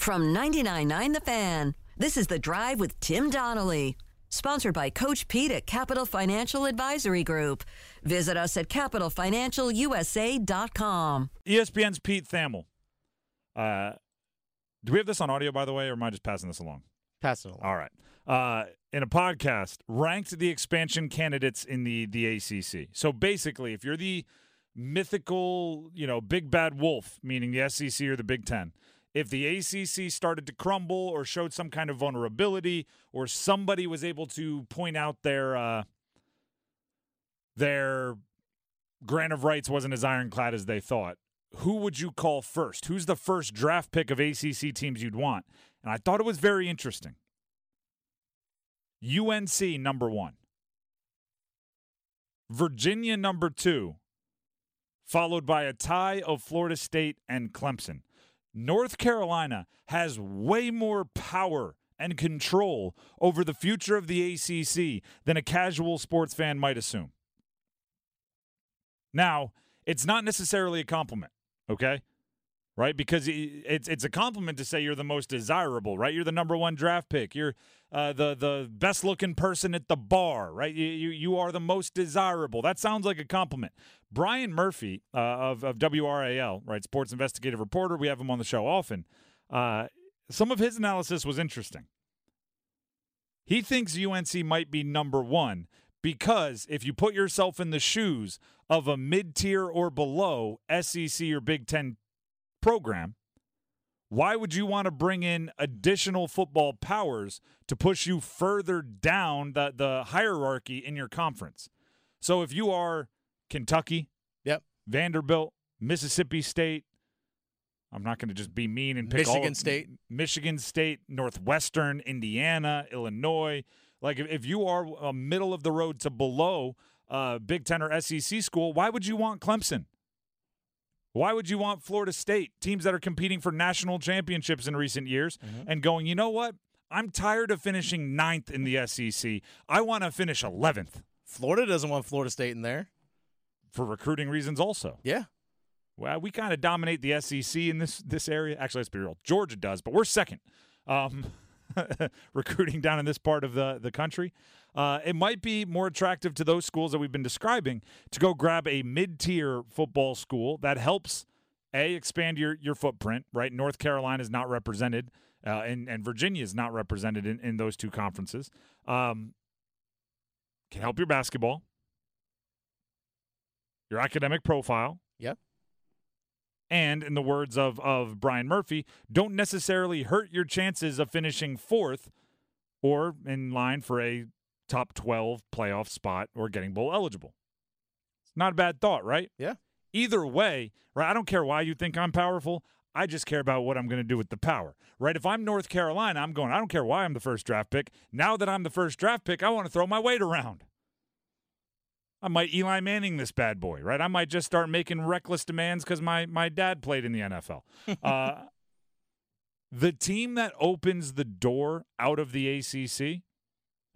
From 99.9 The Fan, this is The Drive with Tim Donnelly. Sponsored by Coach Pete at Capital Financial Advisory Group. Visit us at capitalfinancialusa.com. ESPN's Pete Thamel. Uh, do we have this on audio, by the way, or am I just passing this along? Pass it along. All right. Uh, in a podcast, ranked the expansion candidates in the the ACC. So basically, if you're the mythical, you know, big bad wolf, meaning the SEC or the Big Ten, if the ACC started to crumble or showed some kind of vulnerability, or somebody was able to point out their uh, their grant of rights wasn't as ironclad as they thought, who would you call first? Who's the first draft pick of ACC teams you'd want? And I thought it was very interesting. UNC number one, Virginia number two, followed by a tie of Florida State and Clemson. North Carolina has way more power and control over the future of the ACC than a casual sports fan might assume. Now, it's not necessarily a compliment, okay? Right? Because it's it's a compliment to say you're the most desirable, right? You're the number one draft pick. You're uh, the the best looking person at the bar, right? You, you you are the most desirable. That sounds like a compliment. Brian Murphy uh, of of WRAL, right, sports investigative reporter. We have him on the show often. Uh, some of his analysis was interesting. He thinks UNC might be number one because if you put yourself in the shoes of a mid tier or below SEC or Big Ten program, why would you want to bring in additional football powers to push you further down the, the hierarchy in your conference? So if you are Kentucky, Yep. Vanderbilt, Mississippi State, I'm not going to just be mean and pick Michigan all, State. Michigan State, Northwestern, Indiana, Illinois. Like if, if you are a middle of the road to below uh, Big Ten or SEC school, why would you want Clemson? Why would you want Florida State, teams that are competing for national championships in recent years, and going, you know what? I'm tired of finishing ninth in the SEC. I want to finish 11th Florida doesn't want Florida State in there. for recruiting reasons, also. Yeah. Well, we kind of dominate the SEC in this this area. Actually, let's be real. Georgia does, but we're second. Um, recruiting down in this part of the the country. Uh, it might be more attractive to those schools that we've been describing to go grab a mid tier football school that helps a expand your your footprint. Right, North Carolina is not represented, uh, and and Virginia is not represented in, in those two conferences. Um, can help your basketball, your academic profile Yeah. and in the words of of Brian Murphy, don't necessarily hurt your chances of finishing fourth or in line for a top 12 playoff spot or getting bowl eligible. It's not a bad thought, right? Yeah. Either way, right? I don't care why you think I'm powerful. I just care about what I'm going to do with the power, right? If I'm North Carolina, I'm going, I don't care why I'm the first draft pick. Now that I'm the first draft pick, I want to throw my weight around. I might Eli Manning this bad boy, right? I might just start making reckless demands because my my dad played in the NFL. uh, the team that opens the door out of the ACC,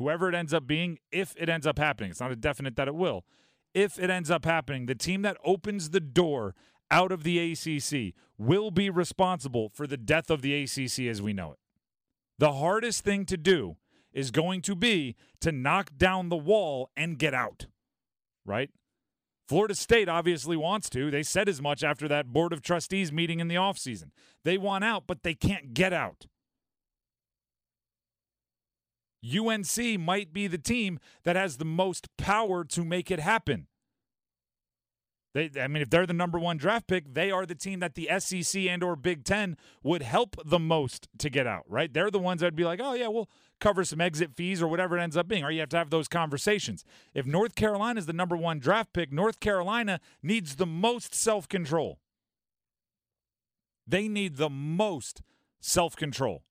whoever it ends up being, if it ends up happening, it's not a definite that it will. If it ends up happening, the team that opens the door out of the ACC will be responsible for the death of the ACC as we know it. The hardest thing to do is going to be to knock down the wall and get out right? Florida State obviously wants to. They said as much after that Board of Trustees meeting in the offseason. They want out, but they can't get out. UNC might be the team that has the most power to make it happen. They, I mean, if they're the number one draft pick, they are the team that the SEC and or Big Ten would help the most to get out, right? They're the ones that'd be like, oh yeah, we'll cover some exit fees or whatever it ends up being. Or you have to have those conversations. If North Carolina is the number one draft pick, North Carolina needs the most self control. They need the most self control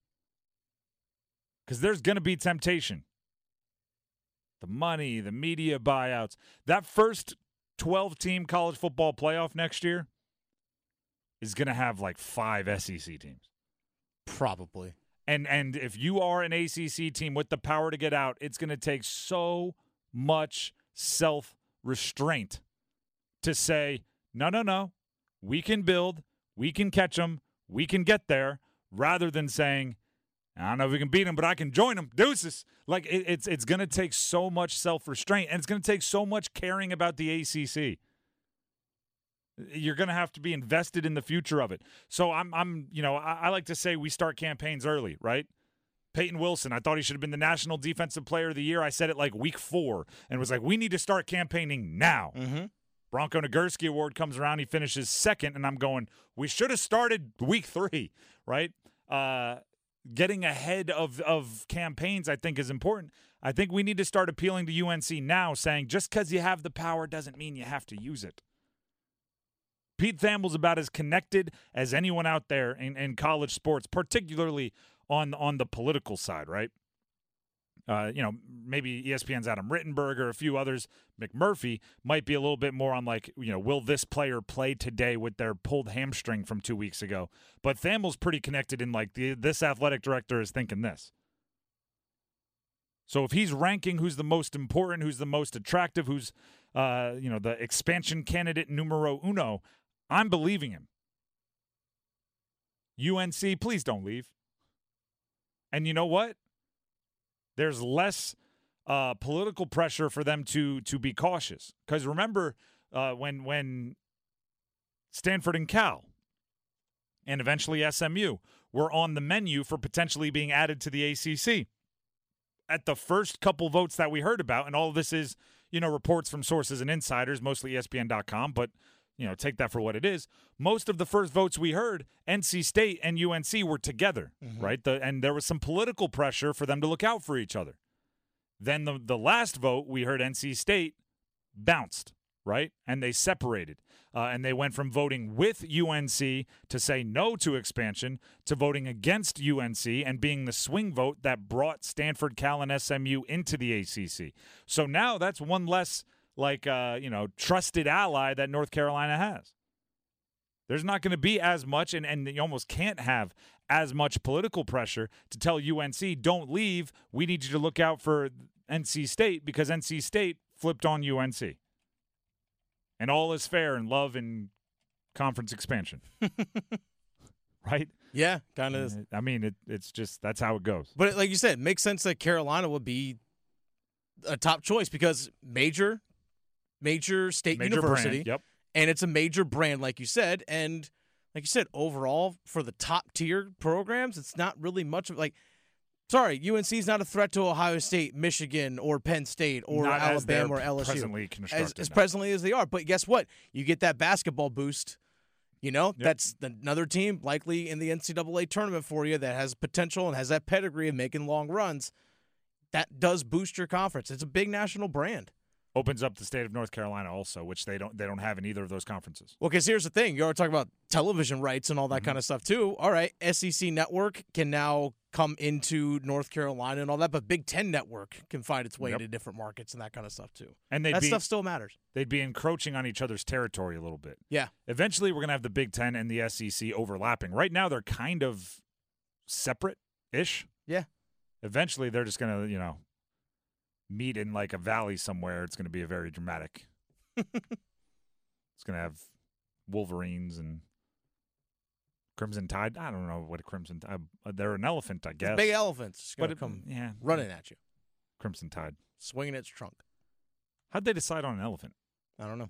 because there's going to be temptation. The money, the media buyouts, that first 12 team college football playoff next year is going to have like five SEC teams. Probably. And and if you are an ACC team with the power to get out, it's going to take so much self restraint to say, no, no, no, we can build, we can catch them, we can get there. rather than saying, I don't know if we can beat them, but I can join them. Deuces. Like it, it's it's going to take so much self restraint, and it's going to take so much caring about the ACC. You're going to have to be invested in the future of it. So I'm I'm you know I, I like to say we start campaigns early, right? Peyton Wilson, I thought he should have been the National Defensive Player of the Year. I said it like week four and was like, we need to start campaigning now. Mm-hmm. Bronco Nagurski Award comes around, he finishes second, and I'm going, we should have started week three, right? Uh, getting ahead of, of campaigns, I think, is important. I think we need to start appealing to UNC now, saying just because you have the power doesn't mean you have to use it. Pete Thamel's about as connected as anyone out there in, in college sports, particularly on on the political side, right? Uh, you know, maybe ESPN's Adam Rittenberg or a few others, McMurphy might be a little bit more on like, you know, will this player play today with their pulled hamstring from two weeks ago? But Thamel's pretty connected in like the, this athletic director is thinking this. So if he's ranking who's the most important, who's the most attractive, who's, uh, you know, the expansion candidate numero uno, I'm believing him. UNC, please don't leave. And you know what? There's less uh, political pressure for them to to be cautious. Because remember, uh, when when Stanford and Cal, and eventually SMU, were on the menu for potentially being added to the ACC. At the first couple votes that we heard about, and all this is, you know, reports from sources and insiders, mostly ESPN.com, but you know, take that for what it is. Most of the first votes we heard, NC State and UNC were together, mm-hmm. right? The, and there was some political pressure for them to look out for each other. Then the the last vote we heard NC State bounced, right? And they separated. Uh, and they went from voting with UNC to say no to expansion to voting against UNC and being the swing vote that brought Stanford, Cal, and SMU into the ACC. So now that's one less like uh, you know trusted ally that North Carolina has. There's not going to be as much, and, and you almost can't have as much political pressure to tell UNC, don't leave. We need you to look out for NC State because NC State flipped on UNC. And all is fair in love and conference expansion. right? Yeah, kind of. I mean, it, it's just that's how it goes. But like you said, it makes sense that Carolina would be a top choice because major major state major university. Brand, yep. And it's a major brand, like you said. And like you said, overall, for the top tier programs, it's not really much of like. Sorry, UNC is not a threat to Ohio State, Michigan, or Penn State, or not Alabama, or LSU. Presently as, as presently as they are. But guess what? You get that basketball boost. You know, yep. that's another team likely in the NCAA tournament for you that has potential and has that pedigree of making long runs. That does boost your conference. It's a big national brand opens up the state of North Carolina also, which they don't they don't have in either of those conferences. Well, because here's the thing: you are talking about television rights and all that mm-hmm. kind of stuff too. All right, SEC Network can now come into North Carolina and all that, but Big Ten Network can find its way yep. into different markets and that kind of stuff too. And that be, stuff still matters. They'd be encroaching on each other's territory a little bit. Yeah. Eventually, we're gonna have the Big Ten and the SEC overlapping. Right now, they're kind of separate ish. Yeah. Eventually, they're just gonna you know meet in like a valley somewhere, it's going to be a very dramatic. it's going to have Wolverines and Crimson Tide. I don't know what a Crimson Tide. Uh, they're an elephant, I guess. big elephants. But it, come yeah, running at you. Crimson Tide. Swinging its trunk. How'd they decide on an elephant? I don't know.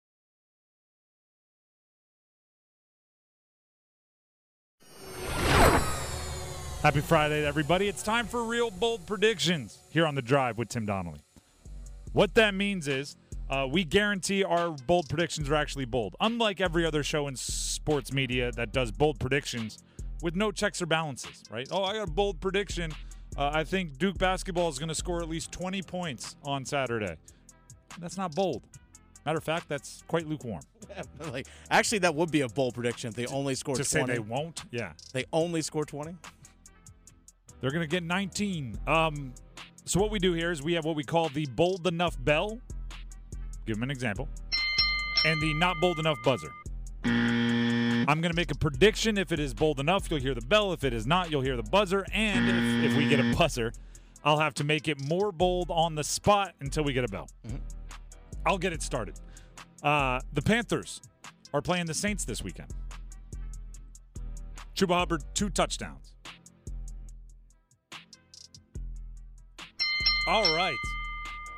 Happy Friday, everybody. It's time for real bold predictions here on the drive with Tim Donnelly. What that means is uh, we guarantee our bold predictions are actually bold. Unlike every other show in sports media that does bold predictions with no checks or balances, right? Oh, I got a bold prediction. Uh, I think Duke basketball is going to score at least 20 points on Saturday. That's not bold. Matter of fact, that's quite lukewarm. like, actually, that would be a bold prediction if they only score to 20. say they won't, yeah. They only score 20? They're going to get 19. Um, so what we do here is we have what we call the bold enough bell. Give them an example. And the not bold enough buzzer. I'm going to make a prediction. If it is bold enough, you'll hear the bell. If it is not, you'll hear the buzzer. And if, if we get a buzzer, I'll have to make it more bold on the spot until we get a bell. I'll get it started. Uh, the Panthers are playing the Saints this weekend. Chuba Hubbard, two touchdowns. All right.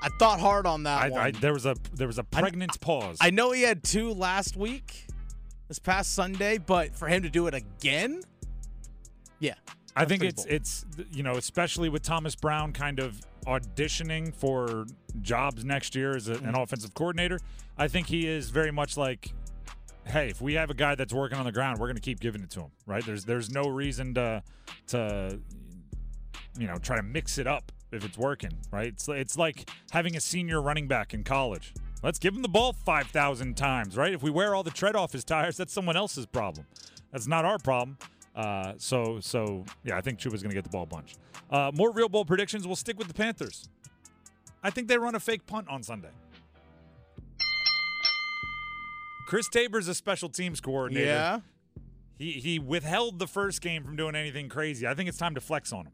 I thought hard on that I, one. I, there was a there was a pregnant pause. I know he had two last week, this past Sunday, but for him to do it again, yeah. I think it's bold. it's you know especially with Thomas Brown kind of auditioning for jobs next year as a, Mm-hmm. an offensive coordinator. I think he is very much like, hey, if we have a guy that's working on the ground, we're going to keep giving it to him. Right? There's there's no reason to to you know try to mix it up if it's working. Right? It's it's like having a senior running back in college. Let's give him the ball 5,000 times, right? If we wear all the tread off his tires, that's someone else's problem. That's not our problem. Uh, so, so yeah, I think Chuba's going to get the ball a bunch. Uh, more real bowl predictions. We'll stick with the Panthers. I think they run a fake punt on Sunday. Chris Tabor's a special teams coordinator. Yeah. He he withheld the first game from doing anything crazy. I think it's time to flex on him.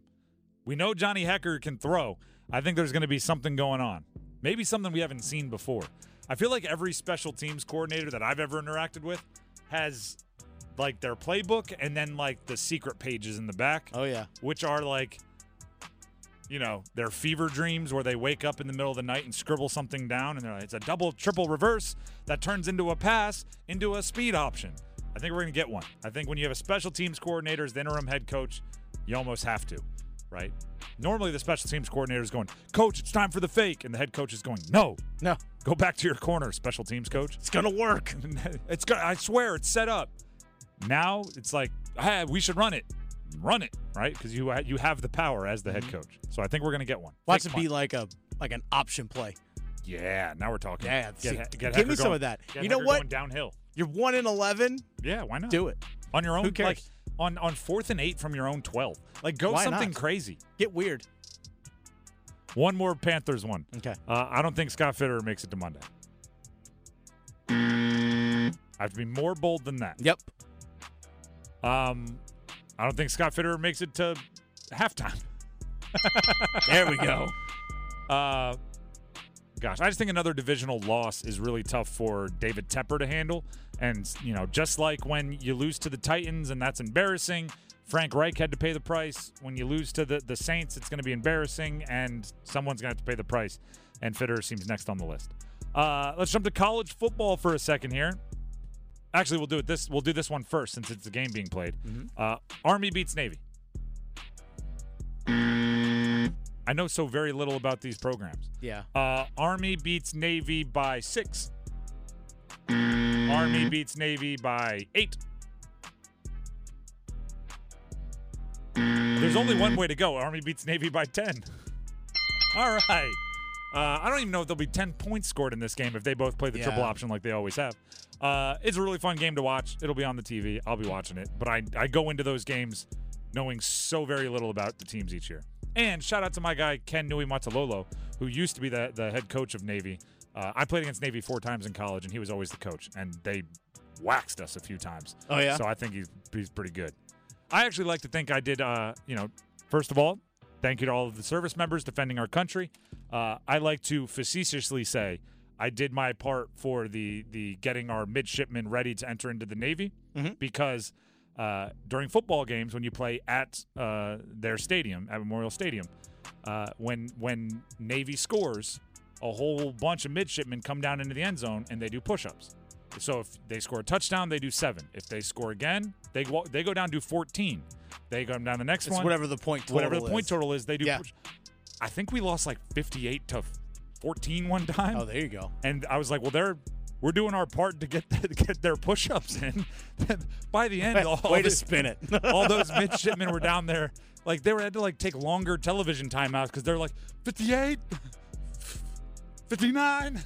We know Johnny Hekker can throw. I think there's going to be something going on. Maybe something we haven't seen before. I feel like every special teams coordinator that I've ever interacted with has like their playbook and then like the secret pages in the back, Oh, yeah. which are like you know, their fever dreams where they wake up in the middle of the night and scribble something down and they're like, it's a double, triple reverse that turns into a pass into a speed option. I think we're going to get one. I think when you have a special teams coordinator as the interim head coach, you almost have to, right? Normally, the special teams coordinator is going, Coach, it's time for the fake. And the head coach is going, No, No, go back to your corner, special teams coach. it's going to work. it's good. I swear, it's set up. Now it's like, hey, we should run it. Run it, right? Because you you have the power as the head mm-hmm. coach. So I think we're going to get one. Watch it be like a like an option play. Yeah, now we're talking. Yeah, Get, see, get give Hekker me some of that. get You know Hekker what? Going downhill. You're one in eleven. Yeah, why not? Do it. On your own. Who cares? Like on on fourth and eight from your own twelve. Like go Why something not? crazy. Get weird. One more Panthers one. Okay. Uh, I don't think Scott Fitterer makes it to Monday. I have to be more bold than that. Yep. Um, I don't think Scott Fitterer makes it to halftime. There we go. Uh, gosh, I just think another divisional loss is really tough for David Tepper to handle. And, you know, just like when you lose to the Titans and that's embarrassing, Frank Reich had to pay the price. When you lose to the, the Saints, it's going to be embarrassing and someone's going to have to pay the price. And Fitterer seems next on the list. Uh, let's jump to college football for a second here. Actually, we'll do it this. We'll do this one first since it's a game being played. Uh, Army beats Navy. I know so very little about these programs. Yeah. Uh, Army beats Navy by six. Army beats Navy by eight. There's only one way to go. Army beats Navy by 10. All right. Uh, I don't even know if there'll be 10 points scored in this game if they both play the triple option like they always have. Uh, it's a really fun game to watch. It'll be on the TV. I'll be watching it. But I, I go into those games knowing so very little about the teams each year. And shout out to my guy, Ken Niumatalolo, who used to be the, the head coach of Navy. Uh, I played against Navy four times in college, and he was always the coach. And they waxed us a few times. Oh, yeah? So I think he's, he's pretty good. I actually like to think I did, uh, you know, first of all, thank you to all of the service members defending our country. Uh, I like to facetiously say I did my part for the the getting our midshipmen ready to enter into the Navy Mhm. because uh, during football games when you play at uh, their stadium at Memorial Stadium, uh, when when Navy scores, a whole bunch of midshipmen come down into the end zone and they do push-ups. So if they score a touchdown, they do seven. If they score again, they go, they go down do 14. They go down the next It's one. whatever the point total whatever the point is. total is, they do. Yeah. push. I think we lost like 58 to 14 one time. Oh, there you go. And I was like, well, they're we're doing our part to get to get their push-ups in. By the end, all, Way to the- spin it. all those midshipmen were down there, like they were had to like take longer television timeouts because they're like 58, 59,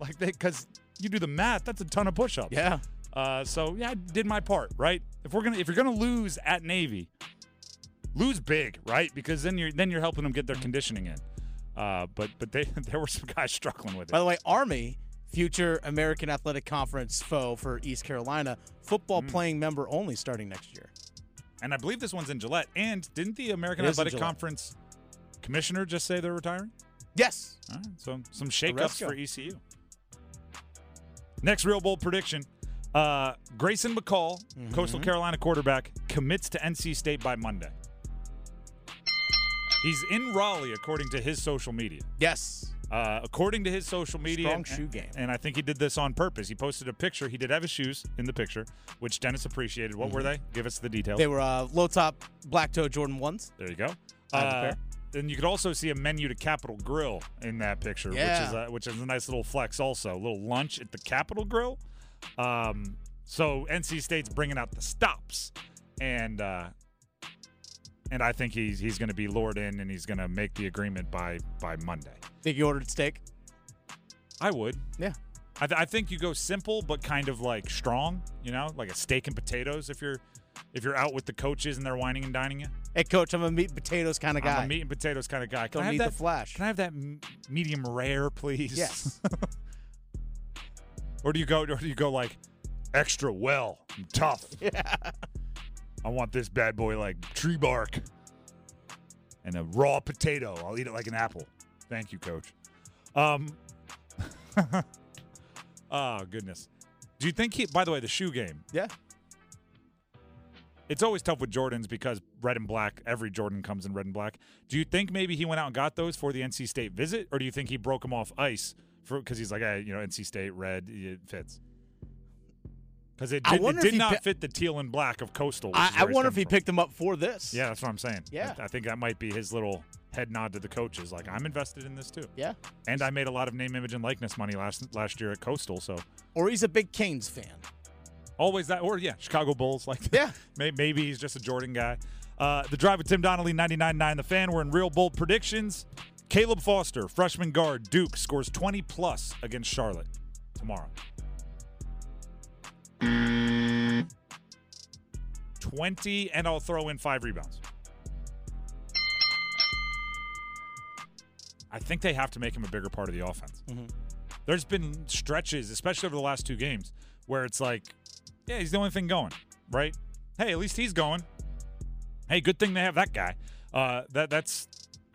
like they because you do the math, that's a ton of push-ups. yeah. Uh, so yeah, I did my part, right? If we're gonna if you're gonna lose at Navy, lose big, right? Because then you're then you're helping them get their conditioning in. Uh, but but they there were some guys struggling with it. By the way, Army, future American Athletic Conference foe for East Carolina, football Mm. playing member only starting next year. And I believe this one's in Gillette. And didn't the American It Athletic Conference commissioner just say they're retiring? Yes. All right, so some shakeups for ECU. Next real bold prediction. Uh, Grayson McCall, Mm-hmm. Coastal Carolina quarterback, commits to NC State by Monday. He's in Raleigh, according to his social media. Yes. Uh, according to his social media, Strong shoe game. and I think he did this on purpose. He posted a picture. He did have his shoes in the picture, which Dennis appreciated. What were they? Give us the details. Mm-hmm. They were uh, low top black toe Jordan ones. There you go. Uh, then you could also see a menu to Capital Grille in that picture, which is a, which is a nice little flex. Also, a little lunch at the Capital Grille. Um, so NC State's bringing out the stops, and uh, and I think he's he's going to be lured in, and he's going to make the agreement by by Monday. Think you ordered steak? I would. Yeah. I, th- I think you go simple but kind of like strong. You know, like a steak and potatoes. If you're if you're out with the coaches and they're whining and dining you. Hey, coach, I'm a meat and potatoes kind of guy. I'm a meat and potatoes kind of guy. Can Don't I have need that, the flash. Can I have that m- medium rare, please? Yes. or do you go? Or do you go like extra well? I'm tough. Yeah. I want this bad boy like tree bark and a raw potato. I'll eat it like an apple. Thank you, coach. Um. oh goodness. Do you think he? By the way, the shoe game. Yeah. It's always tough with Jordans because red and black. Every Jordan comes in red and black. Do you think maybe he went out and got those for the NC State visit, or do you think he broke them off ice for because he's like, hey, you know, NC State red it fits? Because it did, it did not pi- fit the teal and black of Coastal. I, I wonder if he from. picked them up for this. Yeah, that's what I'm saying. Yeah. I, I think that might be his little head nod to the coaches. Like I'm invested in this too, Yeah. and I made a lot of name, image, and likeness money last last year at Coastal. So Or he's a big Canes fan. always that, or yeah, Chicago Bulls. Like Yeah. May- maybe he's just a Jordan guy. Uh, the drive with Tim Donnelly, 99.9 The Fan. We're in real bold predictions. Caleb Foster, freshman guard, Duke, scores 20 plus against Charlotte tomorrow. 20, and I'll throw in five rebounds. I think they have to make him a bigger part of the offense. There's been stretches, especially over the last two games, where it's like, yeah, he's the only thing going, right? Hey, at least he's going. Hey, good thing they have that guy. Uh, that that's,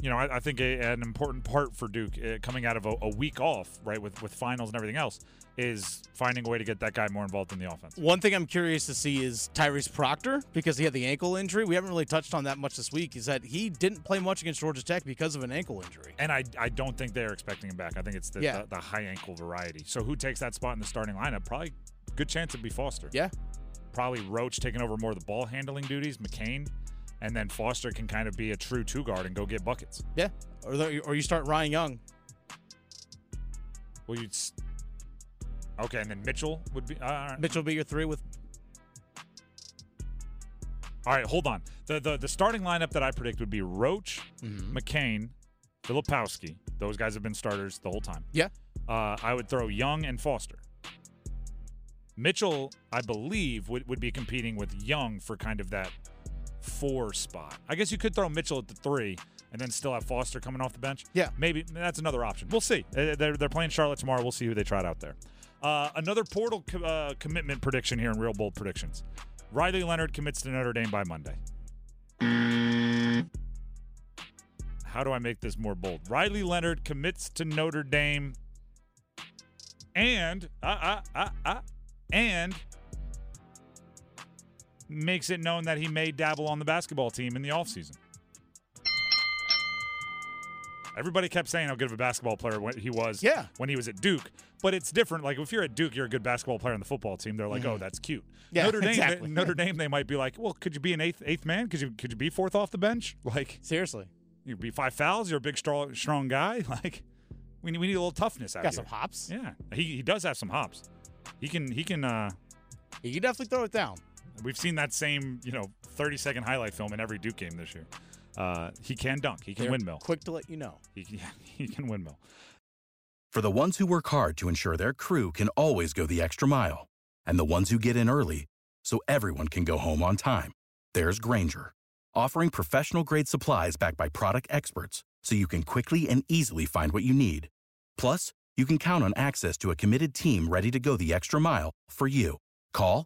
you know, I, I think a, an important part for Duke uh, coming out of a, a week off, right, with with finals and everything else, is finding a way to get that guy more involved in the offense. One thing I'm curious to see is Tyrese Proctor because he had the ankle injury. We haven't really touched on that much this week. Is that he didn't play much against Georgia Tech because of an ankle injury. And I, I don't think they're expecting him back. I think it's the, Yeah. the, the high ankle variety. So who takes that spot in the starting lineup? Probably good chance it'd be Foster. Yeah. Probably Roach taking over more of the ball handling duties, McCain, and then Foster can kind of be a true two guard and go get buckets. Yeah. Or the, or you start Ryan Young. Well, you'd. Okay, and then Mitchell would be. Uh. Mitchell be your three with All right, hold on. The, the the starting lineup that I predict would be Roach, Mm-hmm. McCain, Filipowski. Those guys have been starters the whole time. Yeah. Uh, I would throw Young and Foster. Mitchell, I believe, would, would be competing with Young for kind of that four spot. I guess you could throw Mitchell at the three and then still have Foster coming off the bench. Yeah. Maybe that's another option. We'll see. They're, they're playing Charlotte tomorrow. We'll see who they trot out there. Uh, another portal co- uh, commitment prediction here in Real Bold Predictions. Riley Leonard commits to Notre Dame by Monday. How do I make this more bold? Riley Leonard commits to Notre Dame and uh, uh, uh, uh, and makes it known that he may dabble on the basketball team in the offseason. Everybody kept saying how good of a basketball player he was Yeah. when he was at Duke. But it's different. Like if you're at Duke, you're a good basketball player on the football team. They're like, oh, that's cute. Mm-hmm. Yeah, Notre Dame, exactly. Notre Dame, they might be like, well, could you be an eighth eighth man? Could you could you be fourth off the bench? Like Seriously. you'd be five fouls. You're a big strong strong guy. Like we need we need a little toughness out Got here. some hops. Yeah, he he does have some hops. He can he can. uh You can definitely throw it down. We've seen that same you know 30 second highlight film in every Duke game this year. Uh, he can dunk. He can They're windmill. Quick to let you know. He, yeah, he can windmill. For the ones who work hard to ensure their crew can always go the extra mile, and the ones who get in early so everyone can go home on time, there's Grainger, offering professional grade supplies backed by product experts so you can quickly and easily find what you need. Plus, you can count on access to a committed team ready to go the extra mile for you. Call,